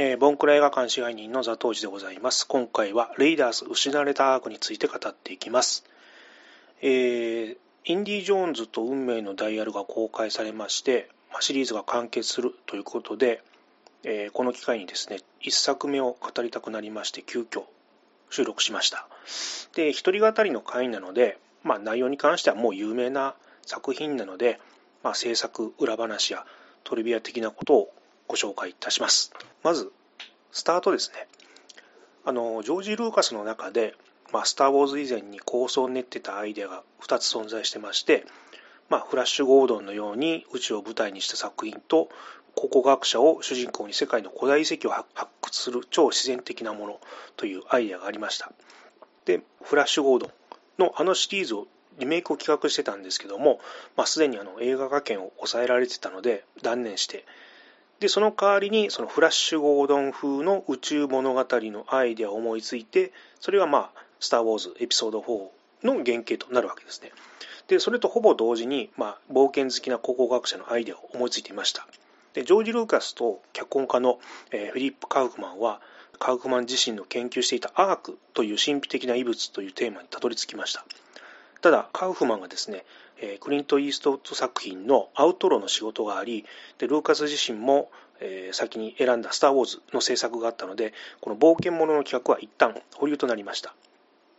えー、ボンクラ映画館支配人のザトウジでございます。今回はレイダース失われたアークについて語っていきます。えー、インディ・ジョーンズと運命のダイヤルが公開されまして、シリーズが完結するということで、えー、この機会にですね、1作目を語りたくなりまして、急遽収録しました。で、一人語りの回なので、まあ、内容に関してはもう有名な作品なので、まあ、制作裏話やトリビア的なことをご紹介いたします。まず、スタートですね。あの、ジョージ・ルーカスの中で、まあ、スター・ウォーズ以前に構想を練ってたアイデアが2つ存在してまして、まあ、フラッシュ・ゴードンのように宇宙を舞台にした作品と、考古学者を主人公に世界の古代遺跡を発掘する超自然的なものというアイデアがありました。で、フラッシュ・ゴードンのあのシリーズをリメイクを企画してたんですけども、まあ、すでにあの映画化権を抑えられてたので断念して、で、その代わりに、そのフラッシュ・ゴードン風の宇宙物語のアイデアを思いついて、それがまあ、スター・ウォーズエピソード4の原型となるわけですね。で、それとほぼ同時に、まあ、冒険好きな考古学者のアイデアを思いついていました。で、ジョージ・ルーカスと脚本家の、フィリップ・カウフマンは、カウフマン自身の研究していたアークという神秘的な遺物というテーマにたどり着きました。ただ、カウフマンがですね、えクリント・イーストウッド作品のアウトロの仕事があり、でルーカス自身も、え先に選んだ「スター・ウォーズ」の制作があったので、この冒険者の企画は一旦保留となりました。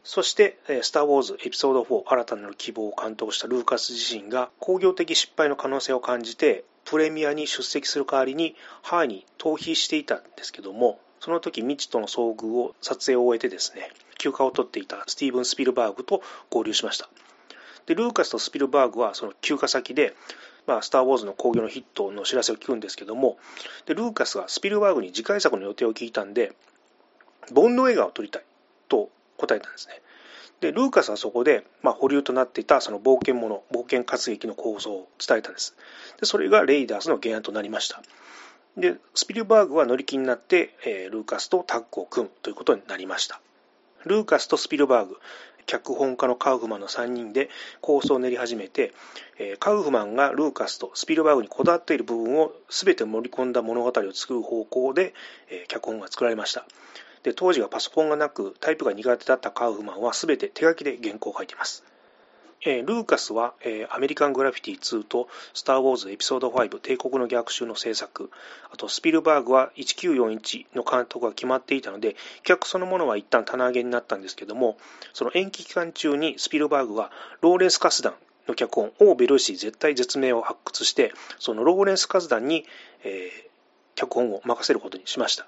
そして、スター・ウォーズエピソード4新たなる希望を監督したルーカス自身が工業的失敗の可能性を感じて、プレミアに出席する代わりにハーに逃避していたんですけども、その時未知との遭遇を撮影を終えてですね、休暇を取っていたスティーブン・スピルバーグと合流しました。で、ルーカスとスピルバーグはその休暇先で、まあ、スター・ウォーズの興行のヒットの知らせを聞くんですけども、で、ルーカスがスピルバーグに次回作の予定を聞いたんで、ボンド映画を撮りたいと答えたんですね。で、ルーカスはそこで、まあ、保留となっていたその冒険者、冒険活劇の構想を伝えたんです。で、それがレイダースの原案となりました。で、スピルバーグは乗り気になって、えー、ルーカスとタッグを組むということになりました。ルーカスとスピルバーグ、脚本家のカウフマンの3人で構想を練り始めてえ、カウフマンがルーカスとスピルバーグにこだわっている部分を全て盛り込んだ物語を作る方向でえ脚本が作られました。で当時はパソコンがなくタイプが苦手だったカウフマンは全て手書きで原稿を書いています。ルーカスは、アメリカン・グラフィティ2とスター・ウォーズエピソード5帝国の逆襲の制作、あとスピルバーグは1941の監督が決まっていたので、企画そのものは一旦棚上げになったんですけども、その延期期間中にスピルバーグはローレンス・カスダンの脚本、オー・ベルシー絶対絶命を発掘して、そのローレンス・カスダンに、えー、脚本を任せることにしました。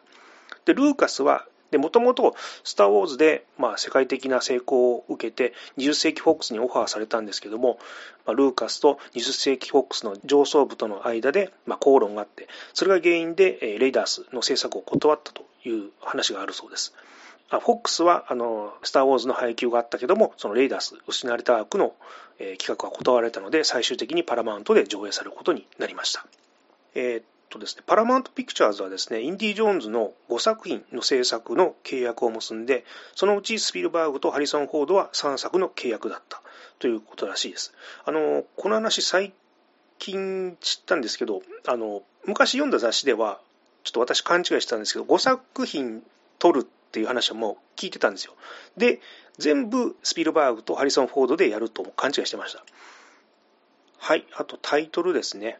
で、ルーカスはで、もともと、スター・ウォーズで、まあ、世界的な成功を受けて、20世紀フォックスにオファーされたんですけども、まあ、ルーカスと20世紀フォックスの上層部との間で、まあ、口論があって、それが原因で、えレイダースの制作を断ったという話があるそうです。あフォックスは、あの、スター・ウォーズの配給があったけども、そのレイダース、失われた悪の、えー、企画は断られたので、最終的にパラマウントで上映されることになりました。えー、とですね、パラマウントピクチャーズはですね、インディ・ジョーンズの5作品の制作の契約を結んで、そのうちスピルバーグとハリソン・フォードは3作の契約だったということらしいです。あの、この話最近知ったんですけど、あの、昔読んだ雑誌では、ちょっと私勘違いしたんですけど、5作品撮るっていう話はもう聞いてたんですよ。で、全部スピルバーグとハリソン・フォードでやると勘違いしてました。はい、あとタイトルですね。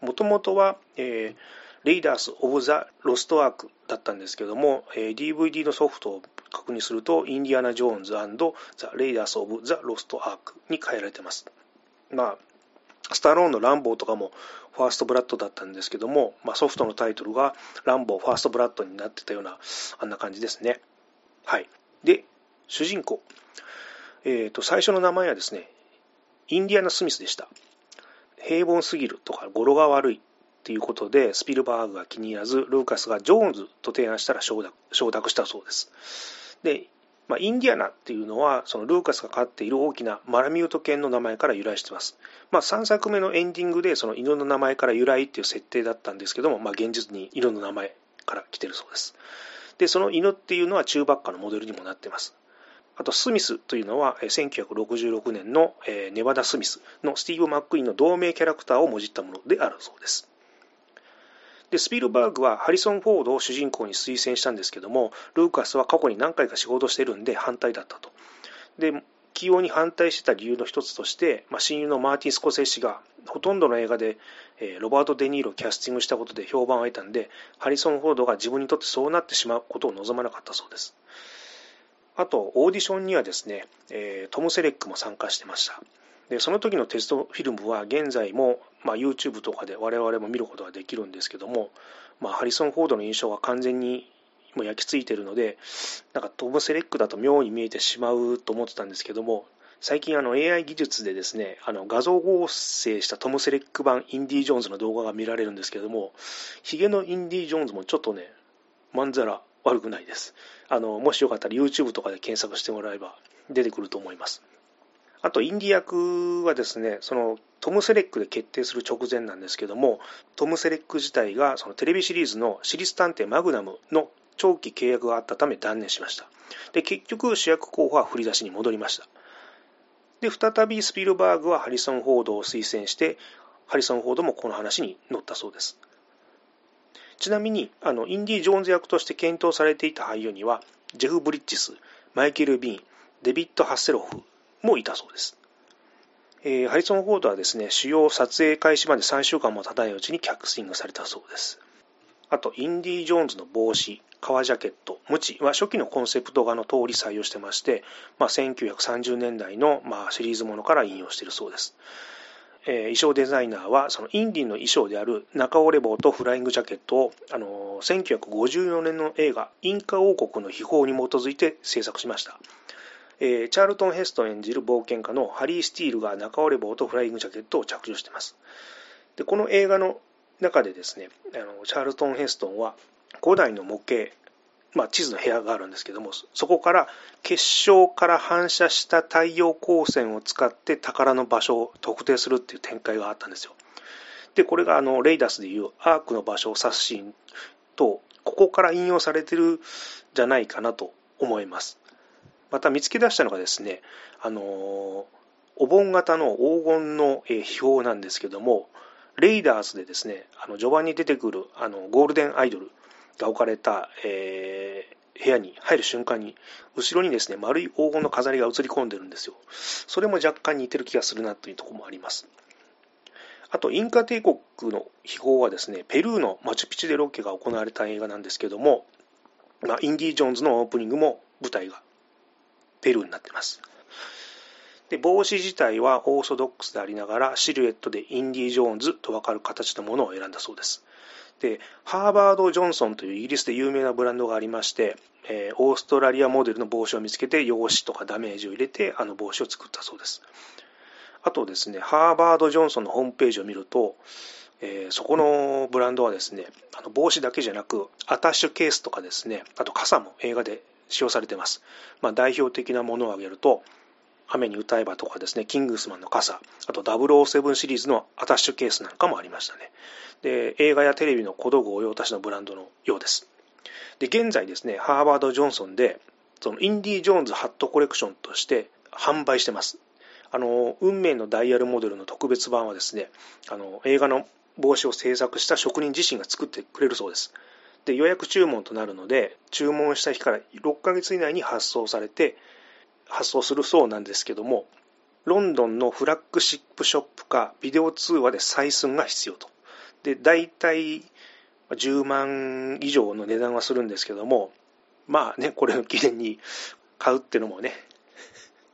もともとは、えー、Raiders of the Lost Ark だったんですけども、えー、DVD のソフトを確認すると、 Indiana Jones the Raiders of the Lost Ark に変えられてます。まあ、スタローンのランボーとかも First Blood だったんですけども、まあ、ソフトのタイトルがランボー First Blood になってたような、あんな感じですね。はい。で、主人公。えっ、ー、と、最初の名前はですね、インディアナ・スミスでした。平凡すぎるとか語呂が悪いっていうことでスピルバーグが気に入らずルーカスがジョーンズと提案したら承諾承諾したそうです。で、まあ、インディアナっていうのはそのルーカスが飼っている大きなマラミュート犬の名前から由来してます。まあ、3作目のエンディングでその犬の名前から由来っていう設定だったんですけども、まあ、現実に犬の名前から来てるそうです。で、その犬っていうのは中ばっかのモデルにもなってます。あと、スミスというのは、1966年のネバダ・スミスのスティーブ・マックイーンの同名キャラクターをもじったものであるそうです。でスピルバーグはハリソン・フォードを主人公に推薦したんですけどもルーカスは過去に何回か仕事してるんで反対だったとで起用に反対してた理由の一つとして、まあ、親友のマーティン・スコセッシがほとんどの映画で、え、ロバート・デ・ニーロをキャスティングしたことで評判を得たんでハリソン・フォードが自分にとってそうなってしまうことを望まなかったそうですあとオーディションにはですね、え、トム・セレックも参加してました。でその時のテストフィルムは現在も、まあ、YouTube とかで我々も見ることができるんですけども、まあ、ハリソン・フォードの印象が完全にも焼き付いてるのでなんかトム・セレックだと妙に見えてしまうと思ってたんですけども最近あの AI 技術でですねあの画像合成したトム・セレック版インディ・ジョーンズの動画が見られるんですけどもヒゲのインディ・ジョーンズもちょっとねまんざら悪くないです。あのもしよかったら YouTube とかで検索してもらえば出てくると思います。あとインディ役はですねそのトム・セレックで決定する直前なんですけどもトム・セレック自体がそのテレビシリーズの「私立探偵マグナム」の長期契約があったため断念しました。で結局主役候補は振り出しに戻りました。で再びスピルバーグはハリソン・フォードを推薦してハリソン・フォードもこの話に乗ったそうです。ちなみにあのインディ・ジョーンズ役として検討されていた俳優にはジェフ・ブリッジスマイケル・ビーンデビッド・ハッセロフもいたそうです、えー、ハリソン・フォードはですね主要撮影開始まで3週間も経たないうちにキャスティングされたそうですあとインディ・ジョーンズの帽子革ジャケット、ムチは初期のコンセプト画の通り採用してまして、まあ、1930年代の、まあ、シリーズものから引用しているそうです。え、衣装デザイナーはそのインディンの衣装である中折れ帽とフライングジャケットを、あの、1954年の映画「インカ王国の秘宝」に基づいて制作しました。え、チャールトン・ヘストン演じる冒険家のハリー・スティールが中折れ帽とフライングジャケットを着用しています。でこの映画の中でですねあのチャールトン・ヘストンは古代の模型、まあ、地図の部屋があるんですけどもそこから結晶から反射した太陽光線を使って宝の場所を特定するっていう展開があったんですよ。でこれがあのレイダスでいうアークの場所を指すシーンとここから引用されてるじゃないかなと思います。また見つけ出したのがですねあのお盆型の黄金の秘宝なんですけどもレイダースでですねあの序盤に出てくるあのゴールデンアイドルが置かれた、えー、部屋に入る瞬間に、後ろにですね、丸い黄金の飾りが映り込んでるんですよ。それも若干似てる気がするなというところもあります。あと、インカ帝国の秘宝はですね、ペルーのマチュピチュでロケが行われた映画なんですけども、まあ、インディ・ジョーンズのオープニングも舞台がペルーになってます。で帽子自体はオーソドックスでありながらシルエットでインディ・ジョーンズと分かる形のものを選んだそうです。でハーバード・ジョンソンというイギリスで有名なブランドがありまして、えー、オーストラリアモデルの帽子を見つけて用紙とかダメージを入れてあの帽子を作ったそうですあとですねハーバード・ジョンソンのホームページを見ると、えー、そこのブランドはですねあの帽子だけじゃなくアタッシュケースとかですねあと傘も映画で使用されています、まあ、代表的なものを挙げると雨に歌えばとかですね、キングスマンの傘、あと007シリーズのアタッシュケースなんかもありましたね。で、映画やテレビの小道具御用達のブランドのようです。で、現在ですね、ハーバード・ジョンソンで、そのインディ・ジョーンズハットコレクションとして販売してます。あの、運命のダイヤルモデルの特別版はですね、あの、映画の帽子を制作した職人自身が作ってくれるそうです。で、予約注文となるので、注文した日から6ヶ月以内に発送されて、発送するそうなんですけども、ロンドンのフラッグシップショップかビデオ通話で採寸が必要と。で、大体10万以上の値段はするんですけども、まあね、これの記念に買うっていうのもね、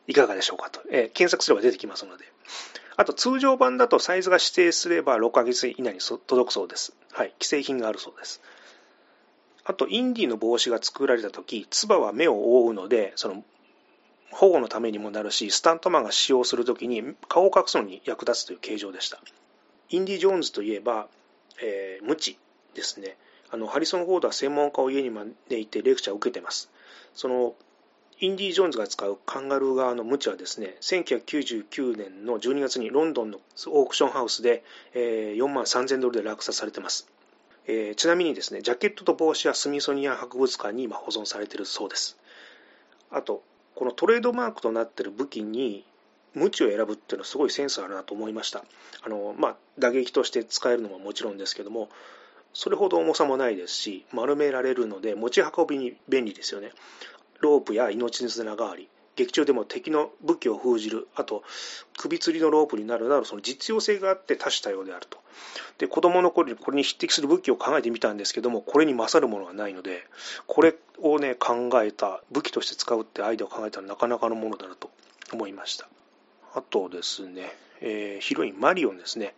いかがでしょうかと。えー、検索すれば出てきますので。あと通常版だとサイズが指定すれば6ヶ月以内に届くそうです。はい。既製品があるそうです。あと、インディの帽子が作られた時、つばは目を覆うので、その保護のためにもなるし、スタントマンが使用するときに顔を隠すのに役立つという形状でした。インディ・ジョーンズといえば、えー、無知ですね。あのハリソン・フォードは専門家を家に招いてレクチャーを受けてます。そのインディ・ジョーンズが使うカンガルー側のムチはですね、1999年の12月にロンドンのオークションハウスで、えー、4万3000ドルで落札されてます。えー、ちなみにですね、ジャケットと帽子はスミソニアン博物館に今保存されているそうです。あと、このトレードマークとなってる武器に無知を選ぶっていうのはすごいセンスあるなと思いました。あの、まあ、打撃として使えるのももちろんですけどもそれほど重さもないですし丸められるので持ち運びに便利ですよね。ロープや命綱代わり劇中でも敵の武器を封じる。あと首吊りのロープになるなどその実用性があって多種多様であると。で子供の頃にこれに匹敵する武器を考えてみたんですけどもこれに勝るものはないのでこれをね考えた武器として使うってアイデアを考えたらなかなかのものだなと思いました。あとですね、えー、ヒロインマリオンですね。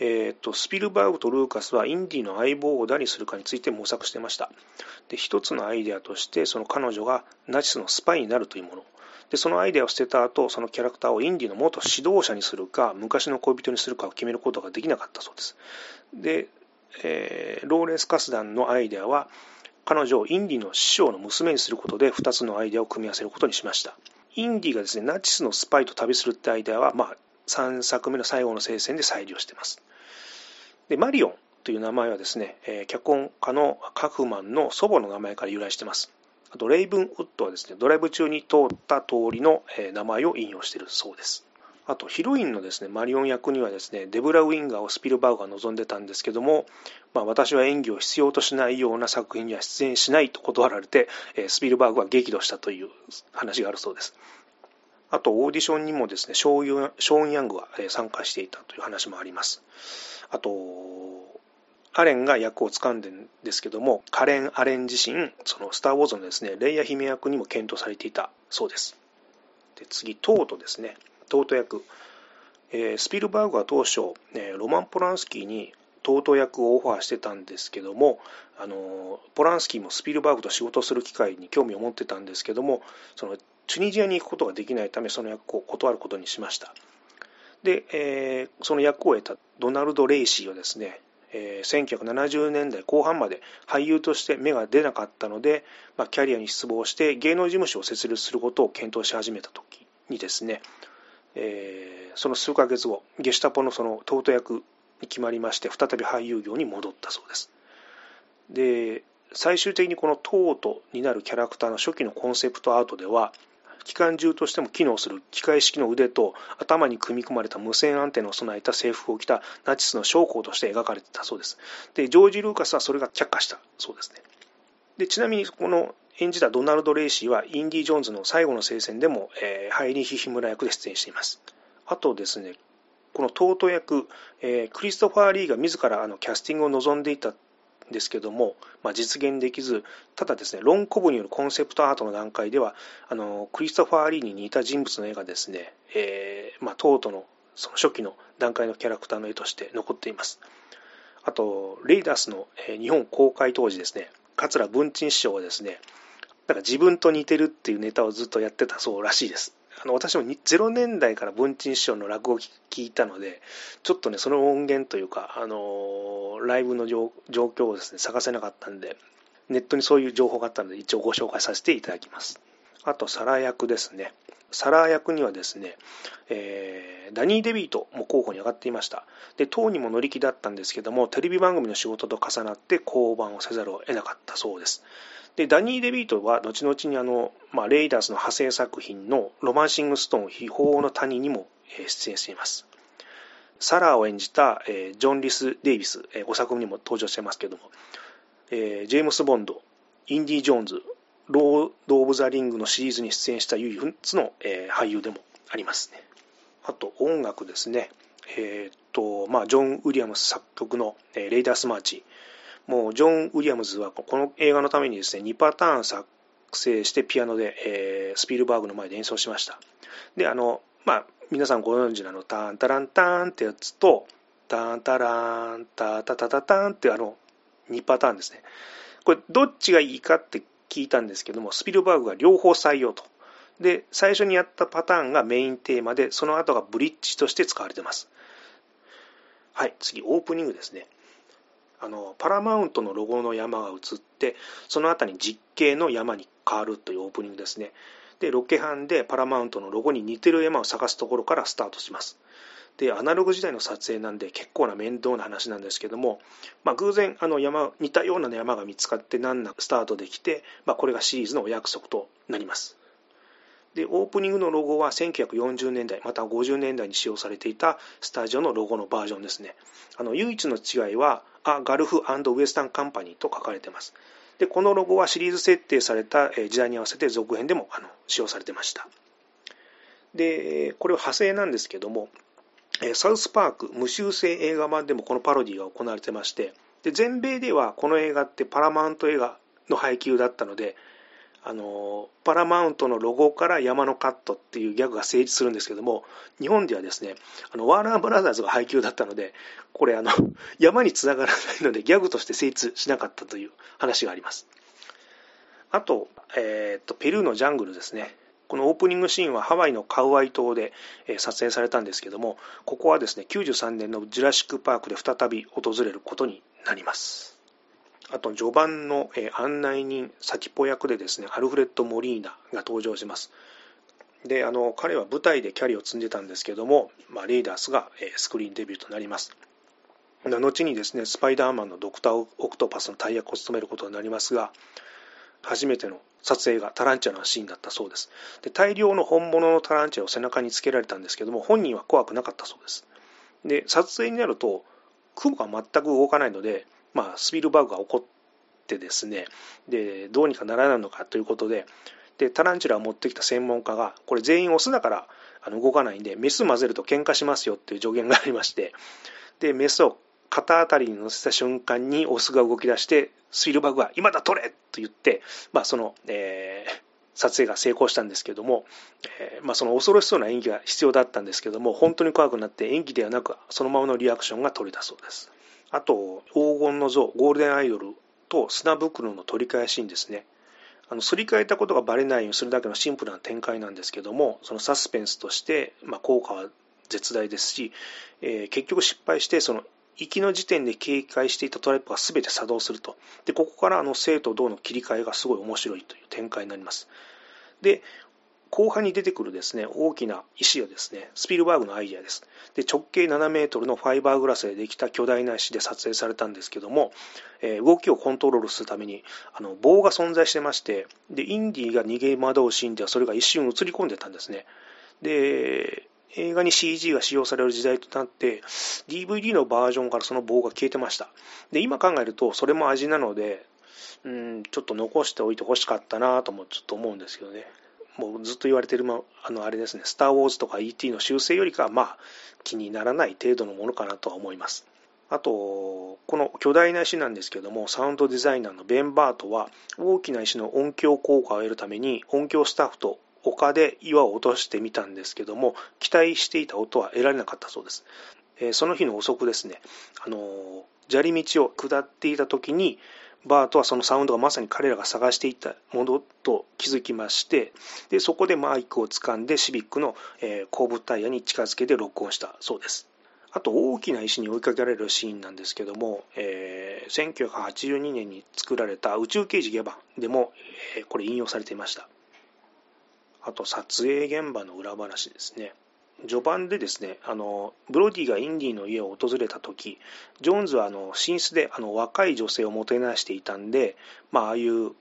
えーと、スピルバーグとルーカスはインディの相棒を誰にするかについて模索してました。で一つのアイデアとしてその彼女がナチスのスパイになるというもの。でそのアイデアを捨てた後そのキャラクターをインディの元指導者にするか昔の恋人にするかを決めることができなかったそうです。で、えー、ローレンス・カスダンのアイデアは彼女をインディの師匠の娘にすることで2つのアイデアを組み合わせることにしました。インディがですねナチスのスパイと旅するってアイデアは、まあ、3作目の最後の聖戦で再利用していますでマリオンという名前はですね、えー、脚本家のカフマンの祖母の名前から由来しています。あと、レイブンウッドはですね、ドライブ中に通った通りの、えー、名前を引用しているそうです。あと、ヒロインのですね、マリオン役にはですね、デブラ・ウィンガーをスピルバーグが望んでたんですけども、まあ、私は演技を必要としないような作品には出演しないと断られて、えー、スピルバーグは激怒したという話があるそうです。あと、オーディションにもですね、ショーン・ヤングが参加していたという話もあります。あと、アレンが役を掴んでんですけども、カレン・アレン自身、そのスター・ウォーズのですね、レイヤ姫役にも検討されていたそうです。で次、トートですね。トート役。えー、スピルバーグは当初、えー、ロマン・ポランスキーにトート役をオファーしてたんですけども、あのポランスキーもスピルバーグと仕事する機会に興味を持ってたんですけども、そのチュニジアに行くことができないため、その役を断ることにしました。で、えー、その役を得たドナルド・レイシーはですね、えー、1970年代後半まで俳優として芽が出なかったので、まあ、キャリアに失望して芸能事務所を設立することを検討し始めた時にですね、えー、その数ヶ月後ゲシュタポのそのトート役に決まりまして再び俳優業に戻ったそうですで最終的にこのトートになるキャラクターの初期のコンセプトアートでは機関銃としても機能する機械式の腕と頭に組み込まれた無線アンテナを備えた制服を着たナチスの将校として描かれてたそうです。で、ジョージ・ルーカスはそれが却下したそうですね。で、ちなみにこの演じたドナルド・レイシーはインディ・ジョーンズの最後の聖戦でも、えー、ハイリ・ヒヒムラ役で出演しています。あとですね、このトート役、えー、クリストファー・リーが自らあのキャスティングを望んでいたですけども、まあ、実現できず、ただですね、ロン・コブによるコンセプトアートの段階では、あのクリストファー・リーに似た人物の絵がですね、えーまあ、トートのその初期の段階のキャラクターの絵として残っています。あと、レイダースの、えー、日本公開当時ですね、桂文珍師匠はですね、なんか自分と似てるっていうネタをずっとやってたそうらしいです。あの私も0年代から文珍師匠の落語を聞いたので、ちょっとね、その音源というか、あのライブの状況をですね、探せなかったんで、ネットにそういう情報があったので、一応ご紹介させていただきます。あと、サラ役ですね。サラ役にはですね、えー、ダニー・デビートも候補に上がっていました。で、党にも乗り気だったんですけども、テレビ番組の仕事と重なって降板をせざるを得なかったそうです。で、ダニー・デビートは後々にあの、まあ、レイダースの派生作品のロマンシング・ストーン秘宝の谷にも出演しています。サラーを演じた、えジョン・リス・デイビス、え5作目にも登場してますけども、えジェームス・ボンド、インディ・ジョーンズ、ロード・オブ・ザ・リングのシリーズに出演した唯一の、え俳優でもありますね。あと音楽ですね。えー、っと、まあ、ジョン・ウィリアムス作曲の、えレイダース・マーチ。もうジョン・ウィリアムズはこの映画のためにですね、2パターン作成してピアノで、えー、スピルバーグの前で演奏しました。で、あの、まあ、皆さんご存知のあの、タンタランタンってやつと、タンタラン、タタタタタンってあの、2パターンですね。これ、どっちがいいかって聞いたんですけども、スピルバーグが両方採用と。で、最初にやったパターンがメインテーマで、その後がブリッジとして使われてます。はい、次、オープニングですね。あのパラマウントのロゴの山が映ってその後に実景の山に変わるというオープニングですね。でロケハンでパラマウントのロゴに似てる山を探すところからスタートします。でアナログ時代の撮影なんで結構な面倒な話なんですけども、まあ、偶然あの山似たような山が見つかって難なくスタートできて、まあ、これがシリーズのお約束となります。でオープニングのロゴは1940年代または50年代に使用されていたスタジオのロゴのバージョンですね。あの唯一の違いはア・ガルフウエスタンカンパニーと書かれています。でこのロゴはシリーズ設定された時代に合わせて続編でもあの使用されてました。でこれは派生なんですけどもサウスパーク無修正映画版でもこのパロディが行われてましてで全米ではこの映画ってパラマウント映画の配給だったのであのパラマウントのロゴから山のカットっていうギャグが成立するんですけども日本ではですねあのワーナーブラザーズが配給だったのでこれあの 山につながらないのでギャグとして成立しなかったという話があります。あと,、えーと、ペルーのジャングルですね。このオープニングシーンはハワイのカウアイ島で撮影されたんですけどもここはですね93年のジュラシック・パークで再び訪れることになります。あと序盤の案内人先っぽ役でですねアルフレッド・モリーナが登場します。であの彼は舞台でキャリアを積んでたんですけども、まあ、レイダースがスクリーンデビューとなります。後にですねスパイダーマンのドクター・オクトパスの大役を務めることになりますが初めての撮影がタランチュラのシーンだったそうです。で大量の本物のタランチュラを背中につけられたんですけども本人は怖くなかったそうです。で撮影になると雲が全く動かないのでまあ、スピルバーグが怒ってですねでどうにかならないのかということででタランチュラを持ってきた専門家がこれ全員オスだからあの動かないんでメス混ぜると喧嘩しますよっていう助言がありましてでメスを肩あたりに乗せた瞬間にオスが動き出してスピルバーグは「今だ取れ!」と言って、まあ、その、えー、撮影が成功したんですけども、えー、まあ、その恐ろしそうな演技が必要だったんですけども本当に怖くなって演技ではなくそのままのリアクションが取れたそうです。あと、黄金の像、ゴールデンアイドルと砂袋の取り替えシーンですね。あの、すり替えたことがバレないようにするだけのシンプルな展開なんですけども、そのサスペンスとして、まあ、効果は絶大ですし、えー、結局失敗して、その、行きの時点で警戒していたトラップが全て作動すると。で、ここからあの生と動の切り替えがすごい面白いという展開になります。で、後半に出てくるですね、大きな石はですね、スピルバーグのアイデアです。で、直径7メートルのファイバーグラスでできた巨大な石で撮影されたんですけども、えー、動きをコントロールするために、あの、棒が存在してまして、で、インディが逃げ惑うシーンではそれが一瞬映り込んでたんですね。で、映画に CG が使用される時代となって、DVD のバージョンからその棒が消えてました。で、今考えると、それも味なので、うん、ちょっと残しておいてほしかったなぁともちょっと思うんですけどね。もうずっと言われてる、まあのあれですね、スター・ウォーズとか E.T. の修正よりかは、まあ、気にならない程度のものかなとは思います。あと、この巨大な石なんですけども、サウンドデザイナーのベン・バートは、大きな石の音響効果を得るために、音響スタッフと丘で岩を落としてみたんですけども、期待していた音は得られなかったそうです。えー、その日の遅くですね、あのー、砂利道を下っていた時に、バートはそのサウンドがまさに彼らが探していたものと気づきましてでそこでマイクを掴んでシビックの、えー、後部タイヤに近づけて録音したそうです。あと大きな石に追いかけられるシーンなんですけども、えー、1982年に作られた宇宙刑事ゲバンでも、えー、これ引用されていました。あと撮影現場の裏話ですね。序盤でですねあのブロディがインディの家を訪れた時ジョーンズはあの寝室であの若い女性をもてなしていたんで、まあ、ああいう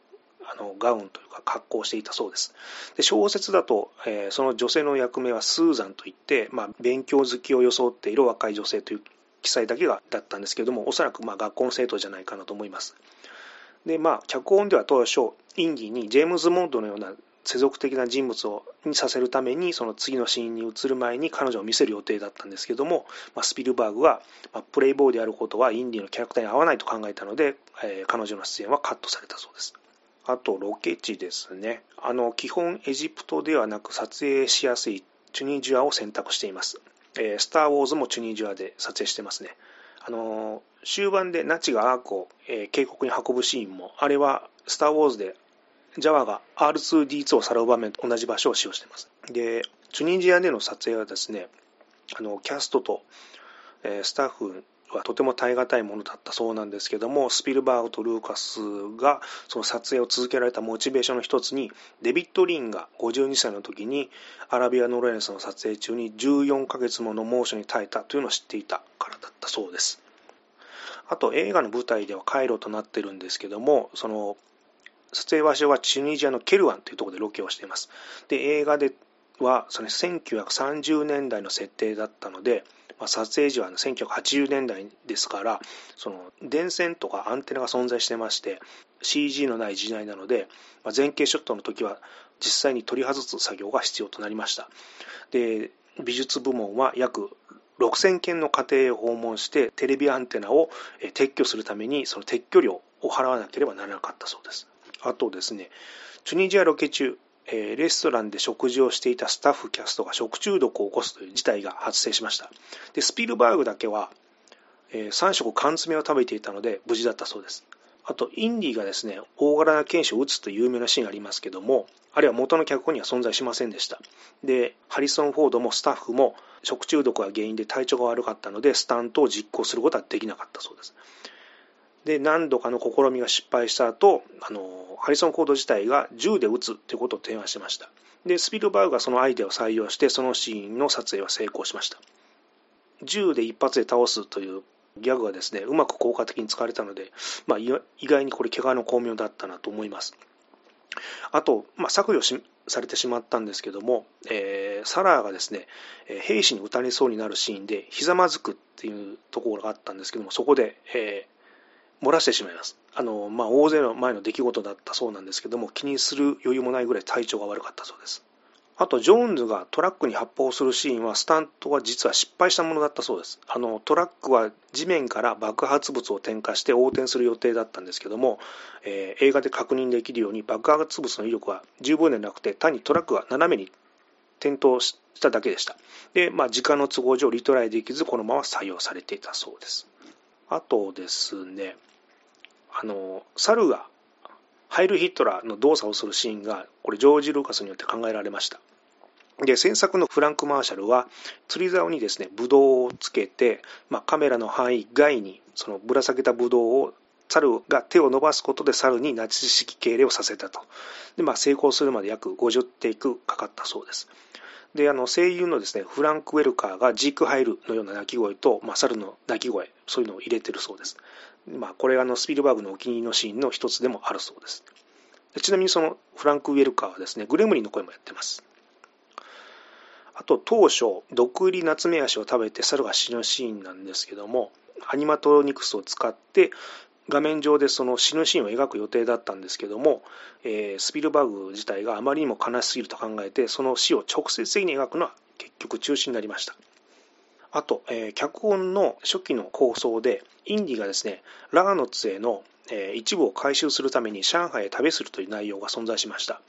あのガウンというか格好をしていたそうです。で小説だと、えー、その女性の役目はスーザンといって、まあ、勉強好きを装っている若い女性という記載だけがだったんですけれどもおそらくまあ学校の生徒じゃないかなと思います。でまあ脚本では当初インディにジェームズ・モンドのような世俗的な人物をにさせるためにその次のシーンに移る前に彼女を見せる予定だったんですけども、まあ、スピルバーグは、まあ、プレイボーイであることはインディのキャラクターに合わないと考えたので、えー、彼女の出演はカットされたそうです。あとロケ地ですね。あの基本エジプトではなく撮影しやすいチュニジアを選択しています、えー、スター・ウォーズもチュニジアで撮影してますね。あの終盤でナチがアークを、えー、渓谷に運ぶシーンもあれはスター・ウォーズで Java が R2D2 をさらう場面と同じ場所を使用しています。で、チュニジアでの撮影はですね、あのキャストと、えー、スタッフはとても耐え難いものだったそうなんですけども、スピルバーグとルーカスがその撮影を続けられたモチベーションの一つに、デビッド・リンが52歳の時にアラビア・ノレネスの撮影中に14ヶ月もの猛暑に耐えたというのを知っていたからだったそうです。あと映画の舞台では回路となってるんですけども、その撮影場所はチュニジアのケルワンというところでロケをしています。で、映画ではその1930年代の設定だったので、まあ、撮影時は1980年代ですからその電線とかアンテナが存在してまして CG のない時代なので、まあ、前景ショットの時は実際に取り外す作業が必要となりましたで美術部門は約6000件の家庭を訪問してテレビアンテナを撤去するためにその撤去料を払わなければならなかったそうですあとですねチュニジアロケ中えレストランで食事をしていたスタッフキャストが食中毒を起こすという事態が発生しました。でスピルバーグだけは、え3食缶詰を食べていたので無事だったそうです。あとインディがですね大柄な剣士を撃つという有名なシーンがありますけどもあるいは元の脚本には存在しませんでした。でハリソン・フォードもスタッフも食中毒が原因で体調が悪かったのでスタントを実行することはできなかったそうです。で何度かの試みが失敗した後あのハリソン・コード自体が銃で撃つということを提案しました。でスピルバーグがそのアイデアを採用してそのシーンの撮影は成功しました。銃で一発で倒すというギャグがですねうまく効果的に使われたので、まあ、意外にこれ怪我の巧妙だったなと思います。あと、まあ、削除しされてしまったんですけども、えー、サラーがですね兵士に撃たれそうになるシーンでひざまずくっていうところがあったんですけどもそこで、え漏らしてしまいます。あの、まあ、大勢の前の出来事だったそうなんですけども、気にする余裕もないぐらい体調が悪かったそうです。あと、ジョーンズがトラックに発砲するシーンは、スタントは実は失敗したものだったそうです。あの、トラックは地面から爆発物を点火して横転する予定だったんですけども、えー、映画で確認できるように爆発物の威力は十分でなくて、単にトラックが斜めに転倒しただけでした。で、まあ、時間の都合上リトライできず、このまま採用されていたそうです。あとですね、あの、猿がハイル・ヒトラーの動作をするシーンが、これジョージ・ルーカスによって考えられました。で、制作のフランク・マーシャルは、釣り竿にですね、ブドウをつけて、まあ、カメラの範囲外に、そのぶら下げたブドウを猿が手を伸ばすことで猿にナチス式敬礼をさせたと。で、まあ、成功するまで約50テイクかかったそうです。で、あの、声優のですね、フランク・ウェルカーがジーク・ハイルのような鳴き声と、まあ、猿の鳴き声、そういうのを入れてるそうです。まあ、これがあのスピルバーグのお気に入りのシーンの一つでもあるそうです。ちなみにそのフランク・ウェルカーはですね、グレムリンの声もやってます。あと当初、毒入りナツメヤシを食べて猿が死ぬシーンなんですけども、アニマトロニクスを使って画面上でその死ぬシーンを描く予定だったんですけども、えー、スピルバーグ自体があまりにも悲しすぎると考えて、その死を直接的に描くのは結局中止になりました。あと、えー、脚本の初期の構想で、インディがですね、ラガノツへの、えー、一部を回収するために上海へ旅するという内容が存在しました。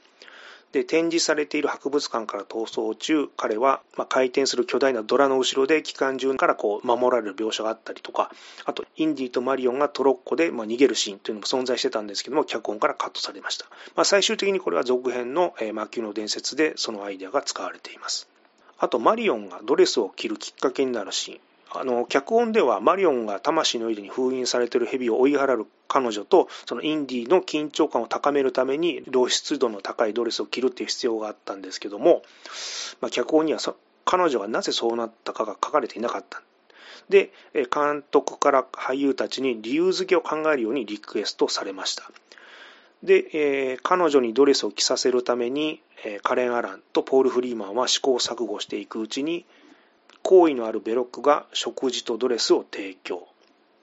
で、展示されている博物館から逃走中、彼は、まあ、回転する巨大なドラの後ろで機関銃からこう守られる描写があったりとか、あと、インディとマリオンがトロッコで、まあ、逃げるシーンというのも存在してたんですけども、脚本からカットされました。まあ、最終的にこれは続編の、えー、魔球の伝説でそのアイデアが使われています。あと、マリオンがドレスを着るきっかけになるシーン。あの脚本ではマリオンが魂の入りに封印されている蛇を追い払う彼女とそのインディの緊張感を高めるために露出度の高いドレスを着るっていう必要があったんですけども、まあ、脚本には彼女がなぜそうなったかが書かれていなかった。で監督から俳優たちに理由付けを考えるようにリクエストされました。で、えー、彼女にドレスを着させるために、えー、カレン・アランとポール・フリーマンは試行錯誤していくうちに好意のあるベロックが食事とドレスを提供。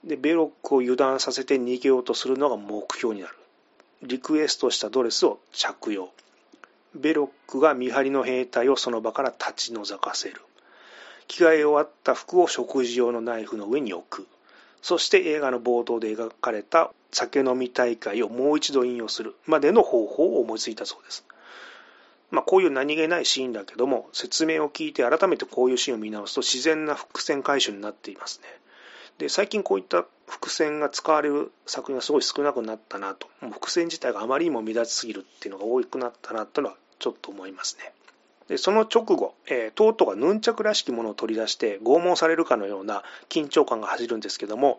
でベロックを油断させて逃げようとするのが目標になる。リクエストしたドレスを着用。ベロックが見張りの兵隊をその場から立ち退かせる。着替え終わった服を食事用のナイフの上に置く。そして映画の冒頭で描かれた酒飲み大会をもう一度引用するまでの方法を思いついたそうです。まあ、こういう何気ないシーンだけども説明を聞いて改めてこういうシーンを見直すと自然な伏線回収になっていますね。で最近こういった伏線が使われる作品がすごい少なくなったなと。伏線自体があまりにも目立ちすぎるっていうのが多くなったなというのはちょっと思いますね。でその直後、えー、トートがヌンチャクらしきものを取り出して拷問されるかのような緊張感が走るんですけども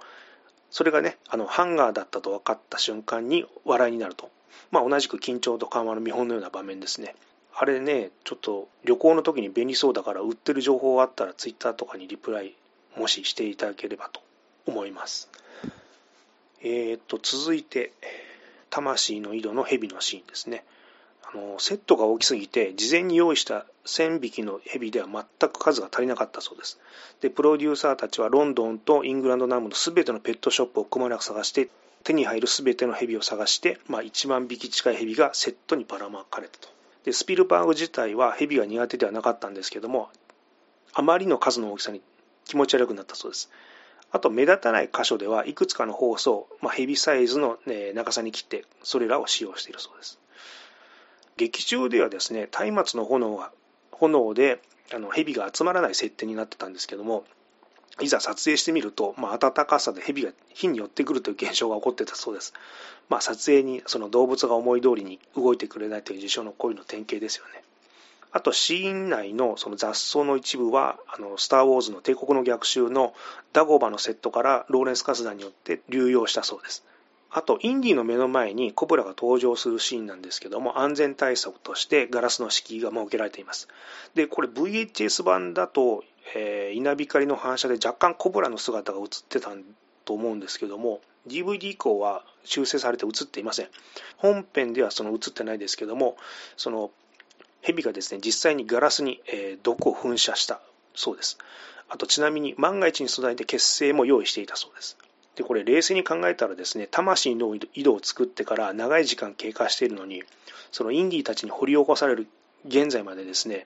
それがねあのハンガーだったと分かった瞬間に笑いになると、まあ、同じく緊張と緩和の見本のような場面ですね。あれね、ちょっと旅行の時に便利そうだから売ってる情報があったらツイッターとかにリプライもししていただければと思います。えー、っと、続いて、魂の井戸の蛇のシーンですね。あのセットが大きすぎて事前に用意した1000匹の蛇では全く数が足りなかったそうですでプロデューサーたちはロンドンとイングランド南部の全てのペットショップをくまなく探して手に入る全ての蛇を探して、まあ、1万匹近い蛇がセットにばらまかれたとでスピルバーグ自体は蛇が苦手ではなかったんですけどもあまりの数の大きさに気持ち悪くなったそうです。あと目立たない箇所ではいくつかの包装、まあ、ヘビサイズの、ね、長さに切ってそれらを使用しているそうです。劇中ではですね松明の炎が炎であの蛇が集まらない設定になってたんですけどもいざ撮影してみると、まあ、暖かさで蛇が火に寄ってくるという現象が起こってたそうです。まあ、撮影にその動物が思い通りに動いてくれないという事象の行為の典型ですよね。あと、シーン内のその雑草の一部は、あの、スター・ウォーズの帝国の逆襲のダゴバのセットからローレンス・カスダによって流用したそうです。あと、インディの目の前にコブラが登場するシーンなんですけども、安全対策としてガラスの敷居が設けられています。で、これ VHS 版だと、えー、稲光の反射で若干コブラの姿が映ってたと思うんですけども、DVD 以降は修正されて映っていません。本編ではその映ってないですけども、その蛇がですね、実際にガラスに、えー、毒を噴射したそうです。あとちなみに万が一に備えて血清も用意していたそうです。で、これ冷静に考えたらですね、魂の井戸を作ってから長い時間経過しているのに、そのインディーたちに掘り起こされる現在までですね、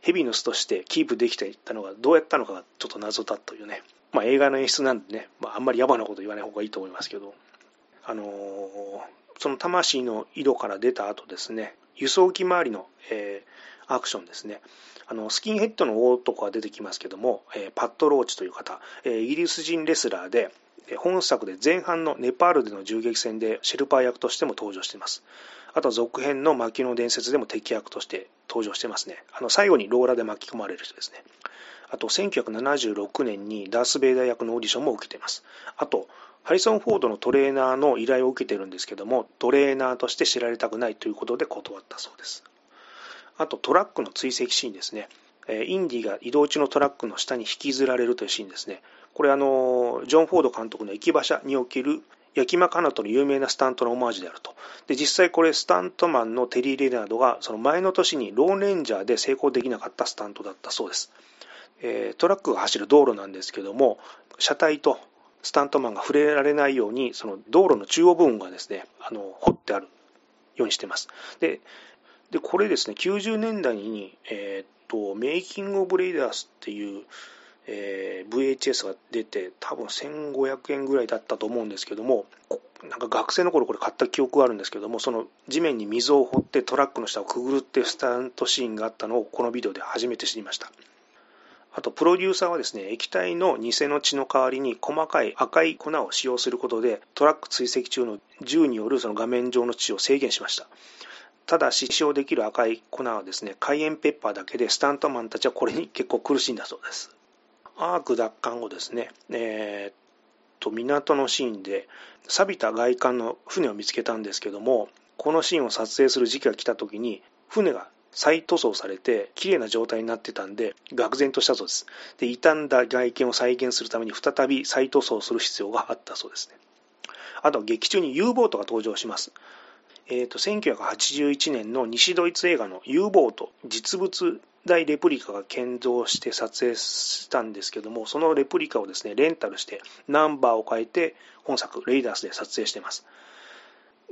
ヘビの巣としてキープできていたのがどうやったのかがちょっと謎だというね、まあ映画の演出なんでね、まああんまり野蛮なこと言わない方がいいと思いますけど、あのー、その魂の井戸から出た後ですね、輸送機周りの、えー、アクションですね、あのスキンヘッドの男が出てきますけども、えー、パッド・ローチという方、えー、イギリス人レスラーで、本作で前半のネパールでの銃撃戦でシェルパー役としても登場しています。あと続編の魔球の伝説でも敵役として登場してますね。あの最後にローラで巻き込まれる人ですね。あと1976年にダース・ベイダー役のオーディションも受けています。あと、ハリソン・フォードのトレーナーの依頼を受けてるんですけども、トレーナーとして知られたくないということで断ったそうです。あとトラックの追跡シーンですね。インディが移動中のトラックの下に引きずられるというシーンですね。これあの、ジョン・フォード監督の行き馬車における焼き間カナトの有名なスタントのオマージュであると。で、実際これスタントマンのテリー・レナードがその前の年にローレンジャーで成功できなかったスタントだったそうです。えー、トラックが走る道路なんですけども、車体とスタントマンが触れられないように、その道路の中央部分がですね、あの、掘ってあるようにしてます。で、でこれですね、90年代に、えー、っと、メイキング・オブ・レイダースっていう、えー、VHS が出て多分1500円ぐらいだったと思うんですけどもなんか学生の頃これ買った記憶があるんですけどもその地面に溝を掘ってトラックの下をくぐるっていうスタントシーンがあったのをこのビデオで初めて知りました。あとプロデューサーはですね液体の偽の血の代わりに細かい赤い粉を使用することでトラック追跡中の銃によるその画面上の血を制限しました。ただし使用できる赤い粉はですねカイエンペッパーだけでスタントマンたちはこれに結構苦しいんだそうです。アーク奪還後ですね、えー、っと港のシーンで錆びた外観の船を見つけたんですけどもこのシーンを撮影する時期が来た時に船が再塗装されて綺麗な状態になってたんで愕然としたそうです。で傷んだ外見を再現するために再び再塗装する必要があったそうですね。あと劇中に U ボートが登場します。えーと、1981年の西ドイツ映画の U ボート実物大レプリカが建造して撮影したんですけども、そのレプリカをですね、レンタルして、ナンバーを変えて、本作、レイダースで撮影してます。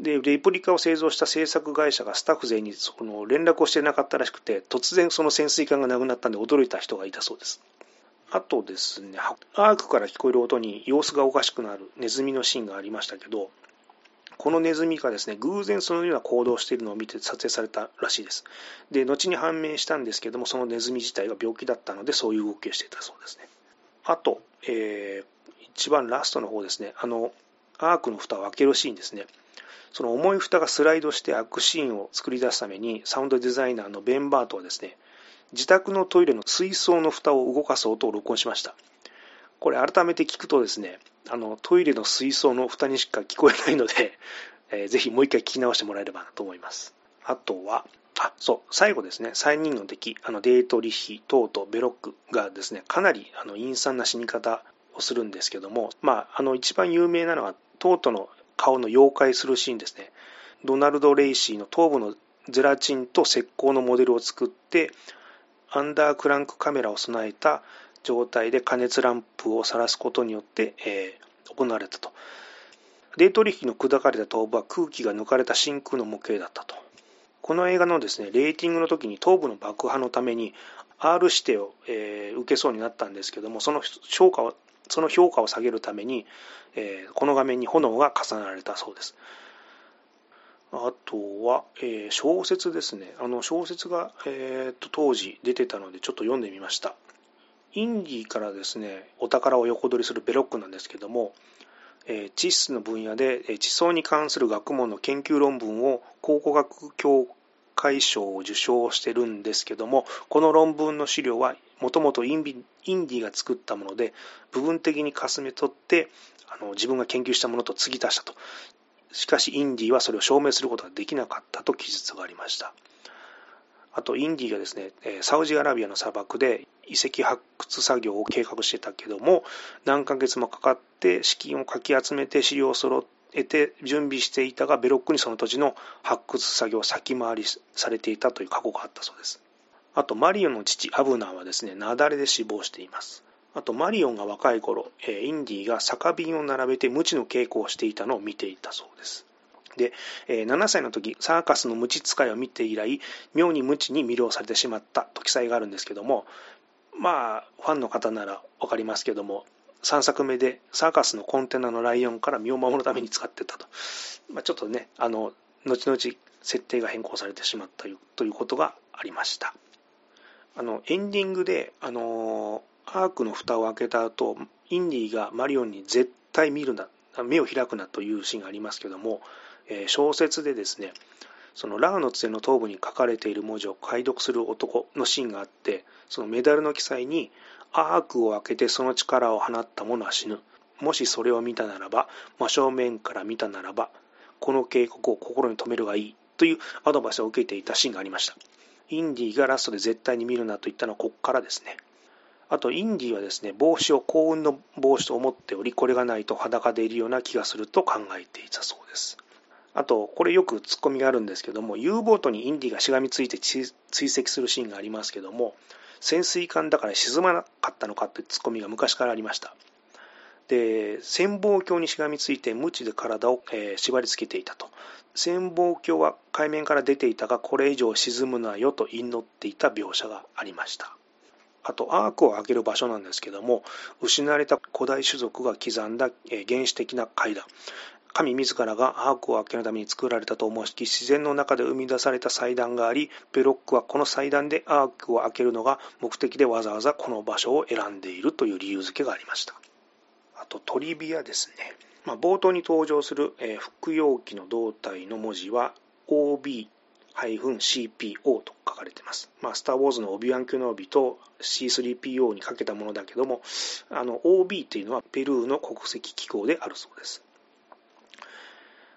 で、レプリカを製造した制作会社がスタッフ全員にその連絡をしてなかったらしくて、突然その潜水艦がなくなったんで驚いた人がいたそうです。あとですね、アークから聞こえる音に様子がおかしくなるネズミのシーンがありましたけど、このネズミがですね、偶然そのような行動をしているのを見て撮影されたらしいです。で、後に判明したんですけども、そのネズミ自体が病気だったので、そういう動きをしていたそうですね。あと、えー、一番ラストの方ですね、あの、アークの蓋を開けるシーンですね。その重い蓋がスライドして開くシーンを作り出すために、サウンドデザイナーのベン・バートはですね、自宅のトイレの水槽の蓋を動かす音を録音しました。これ改めて聞くとですね、あのトイレの水槽の蓋にしか聞こえないので、えー、ぜひもう一回聞き直してもらえればなと思います。あとは、あ、そう、最後ですね、3人の敵、あのデートリヒ、トート、ベロックがですね、かなりあの陰惨な死に方をするんですけども、まあ、あの一番有名なのは、トートの顔の妖怪するシーンですね。ドナルド・レイシーの頭部のゼラチンと石膏のモデルを作ってアンダークランクカメラを備えた状態で加熱ランプをさらすことによって、えー、行われたと。冷凍力の砕かれた頭部は空気が抜かれた真空の模型だったと。この映画のですね、レーティングの時に頭部の爆破のために R 指定を、えー、受けそうになったんですけども、その評価をその評価を下げるために、えー、この画面に炎が重ねられたそうです。あとは、えー、小説ですね。あの小説が、えーと、当時出てたのでちょっと読んでみました。インディからですね、お宝を横取りするベロックなんですけども、えー、地質の分野で、地層に関する学問の研究論文を考古学協会賞を受賞してるんですけども、この論文の資料はもともとインディが作ったもので、部分的にかすめ取ってあの自分が研究したものと継ぎ足したと。しかしインディはそれを証明することができなかったと記述がありました。あとインディがですね、サウジアラビアの砂漠で遺跡発掘作業を計画してたけども、何ヶ月もかかって資金をかき集めて資料を揃えて準備していたが、ベロックにその土地の発掘作業を先回りされていたという過去があったそうです。あとマリオの父アブナーはですね、雪崩で死亡しています。あとマリオンが若い頃、インディが酒瓶を並べて無知の稽古をしていたのを見ていたそうです。でえ、7歳の時、サーカスの無知使いを見て以来、妙に無知に魅了されてしまったと記載があるんですけども、まあ、ファンの方なら分かりますけども、3作目でサーカスのコンテナのライオンから身を守るために使ってたと。まあ、ちょっとね、あの、後々設定が変更されてしまったということがありました。あの、エンディングで、あのアークの蓋を開けた後、インディがマリオンに絶対見るな、目を開くなというシーンがありますけども、え、小説でですね、そのラーの杖の頭部に書かれている文字を解読する男のシーンがあって、そのメダルの記載に、アークを開けてその力を放った者は死ぬ。もしそれを見たならば、真正面から見たならば、この警告を心に留めるがいいというアドバイスを受けていたシーンがありました。インディがラストで絶対に見るなと言ったのはここからですね。あと、インディはですね、帽子を幸運の帽子と思っており、これがないと裸でいるような気がすると考えていたそうです。あと、これよくツッコミがあるんですけども、U ボートにインディがしがみついて追跡するシーンがありますけども、潜水艦だから沈まなかったのかというツッコミが昔からありました。で、潜望鏡にしがみついて無知で体を、えー、縛り付けていたと。潜望鏡は海面から出ていたが、これ以上沈むなよと祈っていた描写がありました。あとアークを開ける場所なんですけども失われた古代種族が刻んだ原始的な階段神自らがアークを開けるために作られたと思しき自然の中で生み出された祭壇がありベロックはこの祭壇でアークを開けるのが目的でわざわざこの場所を選んでいるという理由付けがありましたあとトリビアですね、まあ、冒頭に登場する、服用機の胴体の文字は OB CPO と書かれています。まあ、スター・ウォーズのオビワン・キュノービと C3PO にかけたものだけども、あの OB というのはペルーの国籍機構であるそうです。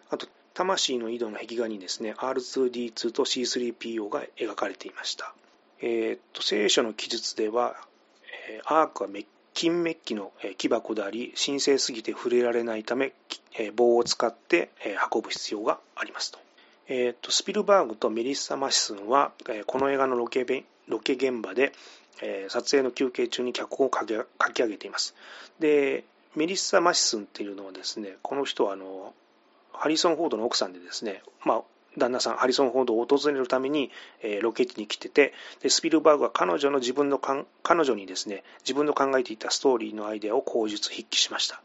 あと、魂の井戸の壁画にですね、R2D2 と C3PO が描かれていました。えー、っと、聖書の記述では、えー、アークは金メッキの木箱であり、神聖すぎて触れられないため、棒を使って運ぶ必要がありますと。えーと、スピルバーグとメリッサ・マシスンは、この映画のロケロケ現場で、撮影の休憩中に脚本を書き書き上げています。で、メリッサ・マシスンっていうのはですね、この人はあのハリソン・フォードの奥さんでですね、まあ、旦那さん、ハリソン・フォードを訪れるために、えー、ロケ地に来ててで、スピルバーグは彼女の自分の彼女にですね、自分の考えていたストーリーのアイデアを口述筆記しました。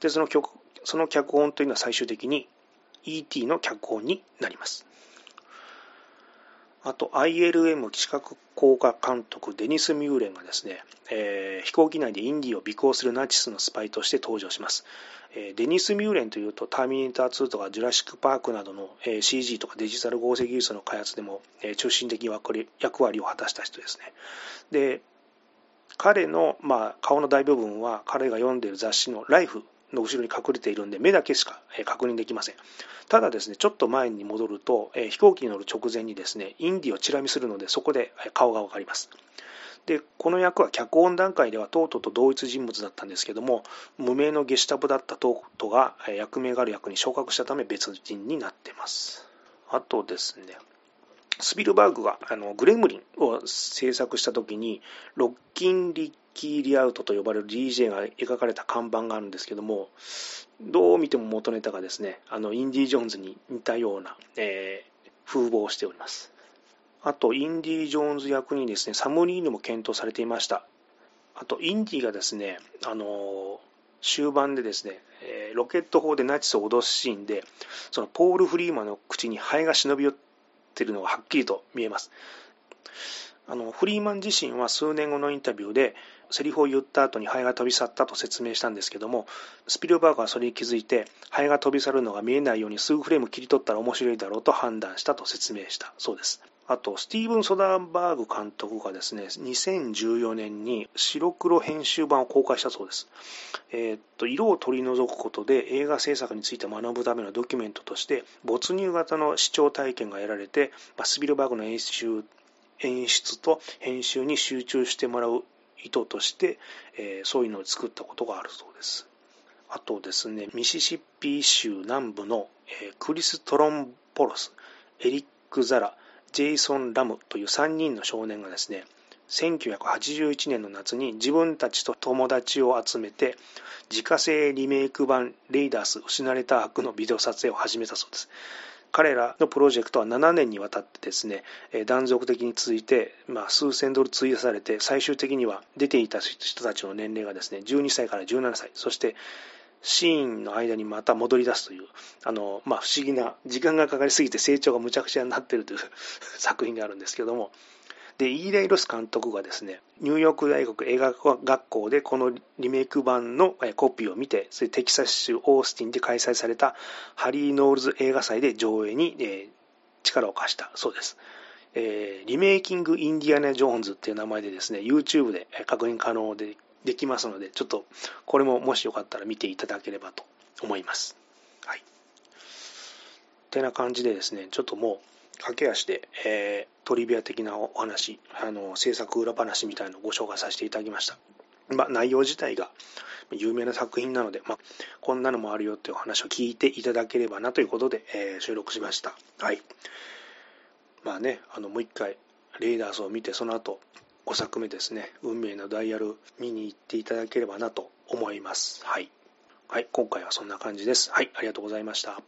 で、その曲その脚本というのは最終的に E.T. の脚本になります。あと ILM 視覚効果監督デニス・ミューレンがですね、えー、飛行機内でインディを尾行するナチスのスパイとして登場します。えー、デニス・ミューレンというとターミネーター2とかジュラシック・パークなどの、えー、CG とかデジタル合成技術の開発でも、え、中心的役割を果たした人ですね。で彼の、まあ、顔の大部分は彼が読んでいる雑誌の「ライフの後ろに隠れているんで目だけしか確認できません。ただですねちょっと前に戻ると飛行機に乗る直前にですねインディをチラ見するのでそこで顔が分かります。でこの役は脚本段階ではトートと同一人物だったんですけども無名のゲシュタブだったトートが役名がある役に昇格したため別人になってます。あとですね、スピルバーグがあのグレムリンを制作した時に、ロッキン・リッキー・リアウトと呼ばれる DJ が描かれた看板があるんですけども、どう見ても元ネタがですね、あの、インディ・ジョーンズに似たような、えー、風貌をしております。あと、インディ・ジョーンズ役にですね、サム・リーヌも検討されていました。あと、インディがですね、あの終盤でですね、え、ロケット砲でナチスを脅すシーンで、そのポール・フリーマンの口にハエが忍び寄ってているのがはっきりと見えます。あのフリーマン自身は数年後のインタビューでセリフを言った後にハエが飛び去ったと説明したんですけどもスピルバーグはそれに気づいてハエが飛び去るのが見えないように数フレーム切り取ったら面白いだろうと判断したと説明したそうですあと、スティーブン・ソダーバーグ監督がですね、2014年に白黒編集版を公開したそうです。えー、っと、色を取り除くことで映画制作について学ぶためのドキュメントとして、没入型の視聴体験が得られて、スピルバーグの演出演出と編集に集中してもらう意図として、えー、そういうのを作ったことがあるそうです。あとですね、ミシシッピ州南部の、えー、クリス・トロンポロス、エリック・ザラ、ジェイソン・ラムという3人の少年がですね、1981年の夏に自分たちと友達を集めて自家製リメイク版レイダース失われた悪のビデオ撮影を始めたそうです。彼らのプロジェクトは7年にわたってですね、断続的に続いて、まあ、数千ドル費やされて、最終的には出ていた人たちの年齢がですね、12歳から17歳、そしてシーンの間にまた戻り出すという、あの、まあ、不思議な、時間がかかりすぎて成長がむちゃくちゃになっているという 作品があるんですけども、で、イーライ・ロス監督がですね、ニューヨーク大学映画学校でこのリメイク版のコピーを見て、それテキサス州オースティンで開催されたハリー・ノールズ映画祭で上映に、えー、力を貸したそうです。えー、 Remaking Indiana Jones っていう名前でですね、YouTube で確認可能でできますので、ちょっとこれももしよかったら見ていただければと思います。はい。てな感じでですね、ちょっともう駆け足で、えー、トリビア的なお話、あの、制作裏話みたいなのをご紹介させていただきました。まあ、内容自体が有名な作品なので、まあ、こんなのもあるよっていうお話を聞いていただければなということで、えー、収録しました。はい。まあね、あの、もう一回、レーダースを見て、その後、5作目ですね、運命のダイヤル見に行っていただければなと思います。はい。はい、今回はそんな感じです。はい、ありがとうございました。